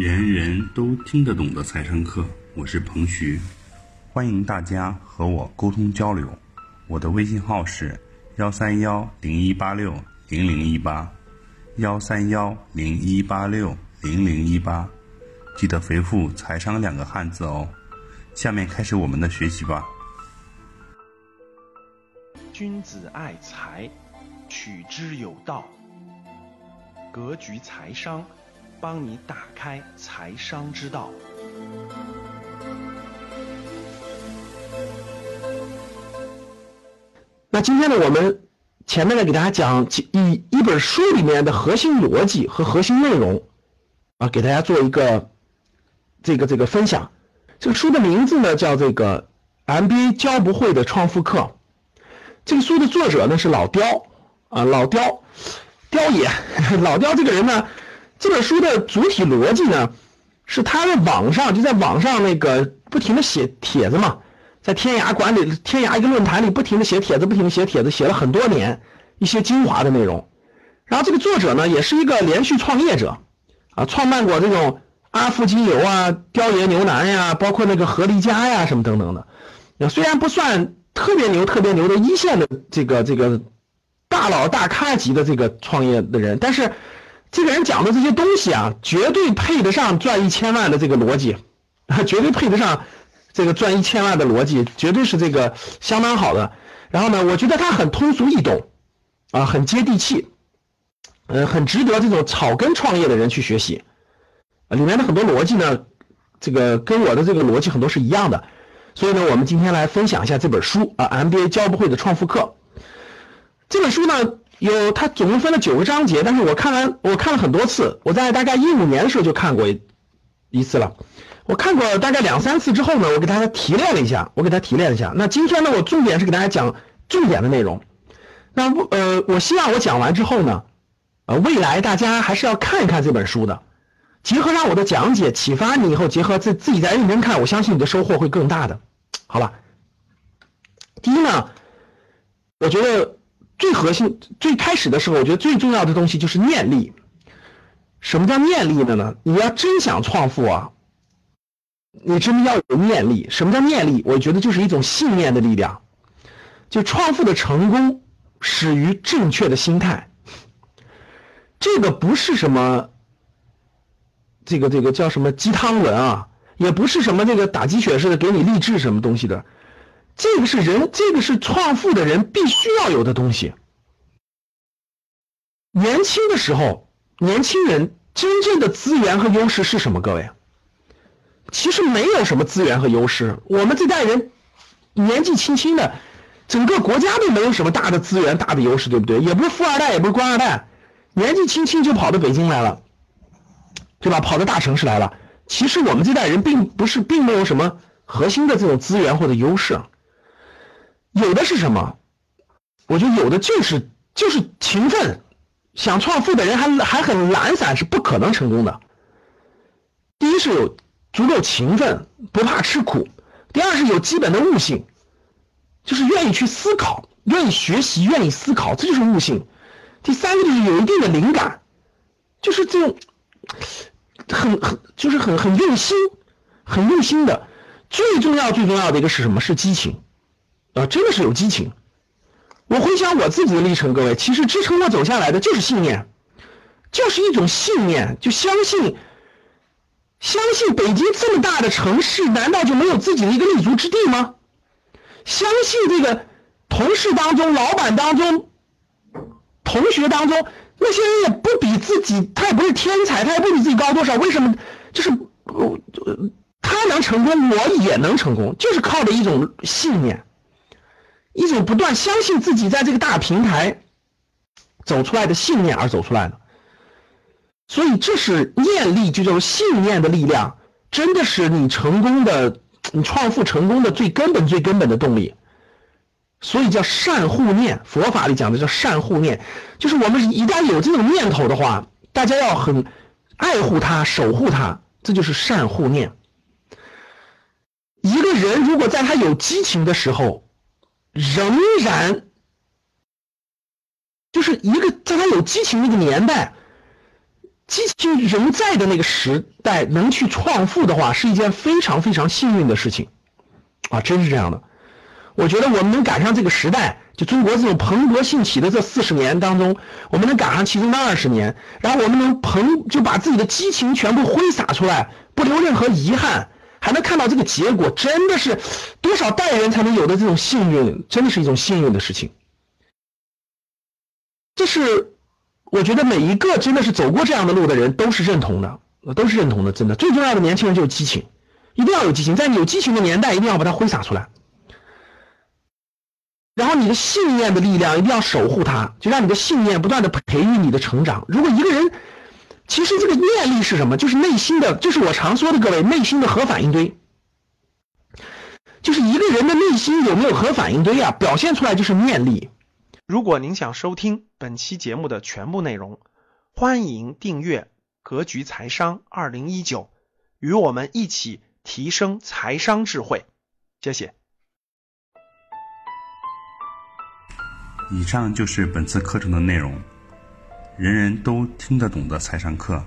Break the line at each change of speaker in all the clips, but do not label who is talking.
人人都听得懂的财商课，我是彭徐，欢迎大家和我沟通交流。我的微信号是幺三幺零一八六零零一八，幺三幺零一八六零零一八，记得回复“财商”两个汉字哦。下面开始我们的学习吧。
君子爱财，取之有道。格局财商，帮你打开财商之道。
那今天呢，我们前面呢给大家讲一一本书里面的核心逻辑和核心内容啊，给大家做一个这个这个分享。这个书的名字呢叫这个 MBA 教不会的创富课。这个书的作者呢是老刁啊，老刁。刁爷，老刁这个人呢，这本书的主体逻辑呢，是他在网上就在网上那个不停的写帖子嘛，在天涯管理天涯一个论坛里不停的写帖子，不停的写帖子，写了很多年一些精华的内容。然后这个作者呢，也是一个连续创业者啊，创办过这种阿芙精油啊、雕爷牛腩呀，包括那个合力家呀什么等等的。虽然不算特别牛、特别牛的一线的这个这个。大佬大咖级的这个创业的人，但是这个人讲的这些东西啊，绝对配得上赚一千万的这个逻辑，绝对配得上这个赚一千万的逻辑，绝对是这个相当好的。然后呢，我觉得他很通俗易懂，啊，很接地气，呃，很值得这种草根创业的人去学习。里面的很多逻辑呢，这个跟我的这个逻辑很多是一样的。所以呢，我们今天来分享一下这本书啊，MBA 教不会的创富课。这本书呢，有它总共分了九个章节，但是我看完我看了很多次，我在大概一五年的时候就看过一次了。我看过大概两三次之后呢，我给大家提炼了一下，我给大家提炼了一下。那今天呢，我重点是给大家讲重点的内容。那呃，我希望我讲完之后呢，呃，未来大家还是要看一看这本书的，结合上我的讲解启发你以后，结合自自己再认真看，我相信你的收获会更大的，好吧？第一呢，我觉得。最核心、最开始的时候，我觉得最重要的东西就是念力。什么叫念力的呢？你要真想创富啊，你真的要有念力。什么叫念力？我觉得就是一种信念的力量。就创富的成功始于正确的心态。这个不是什么，这个这个叫什么鸡汤文啊，也不是什么这个打鸡血似的给你励志什么东西的。这个是人，这个是创富的人必须要有的东西。年轻的时候，年轻人真正的资源和优势是什么？各位，其实没有什么资源和优势。我们这代人年纪轻轻的，整个国家都没有什么大的资源、大的优势，对不对？也不是富二代，也不是官二代，年纪轻轻就跑到北京来了，对吧？跑到大城市来了。其实我们这代人并不是，并没有什么核心的这种资源或者优势。有的是什么？我觉得有的就是就是勤奋，想创富的人还还很懒散，是不可能成功的。第一是有足够勤奋，不怕吃苦；第二是有基本的悟性，就是愿意去思考，愿意学习，愿意思考，这就是悟性。第三个就是有一定的灵感，就是这种很很就是很很用心，很用心的。最重要最重要的一个是什么？是激情。啊，真的是有激情。我回想我自己的历程，各位，其实支撑我走下来的就是信念，就是一种信念，就相信，相信北京这么大的城市，难道就没有自己的一个立足之地吗？相信这个同事当中、老板当中、同学当中，那些人也不比自己，他也不是天才，他也不比自己高多少。为什么？就是他能成功，我也能成功，就是靠着一种信念。一种不断相信自己在这个大平台走出来的信念而走出来的，所以这是念力，就叫信念的力量，真的是你成功的、你创富成功的最根本、最根本的动力。所以叫善护念，佛法里讲的叫善护念，就是我们一旦有这种念头的话，大家要很爱护它、守护它，这就是善护念。一个人如果在他有激情的时候，仍然就是一个在他有激情那个年代，激情仍在的那个时代能去创富的话，是一件非常非常幸运的事情，啊，真是这样的。我觉得我们能赶上这个时代，就中国这种蓬勃兴起的这四十年当中，我们能赶上其中的二十年，然后我们能蓬就把自己的激情全部挥洒出来，不留任何遗憾，还能看到这个结果，真的是多少代人才能有的这种幸运，真的是一种幸运的事情。这是我觉得每一个真的是走过这样的路的人都是认同的，都是认同的。真的，最重要的年轻人就是激情，一定要有激情，在你有激情的年代，一定要把它挥洒出来。然后你的信念的力量一定要守护它，就让你的信念不断的培育你的成长。如果一个人，其实这个念力是什么？就是内心的，就是我常说的各位内心的核反应堆。就是一个人的内心有没有核反应堆啊？表现出来就是念力。
如果您想收听本期节目的全部内容，欢迎订阅《格局财商二零一九》，与我们一起提升财商智慧。谢谢。
以上就是本次课程的内容，人人都听得懂的财商课。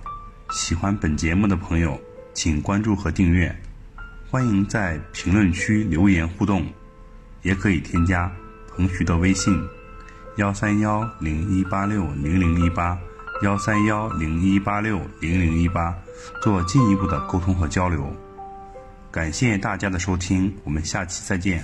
喜欢本节目的朋友，请关注和订阅。欢迎在评论区留言互动，也可以添加彭徐的微信：幺三幺零一八六零零一八幺三幺零一八六零零一八，做进一步的沟通和交流。感谢大家的收听，我们下期再见。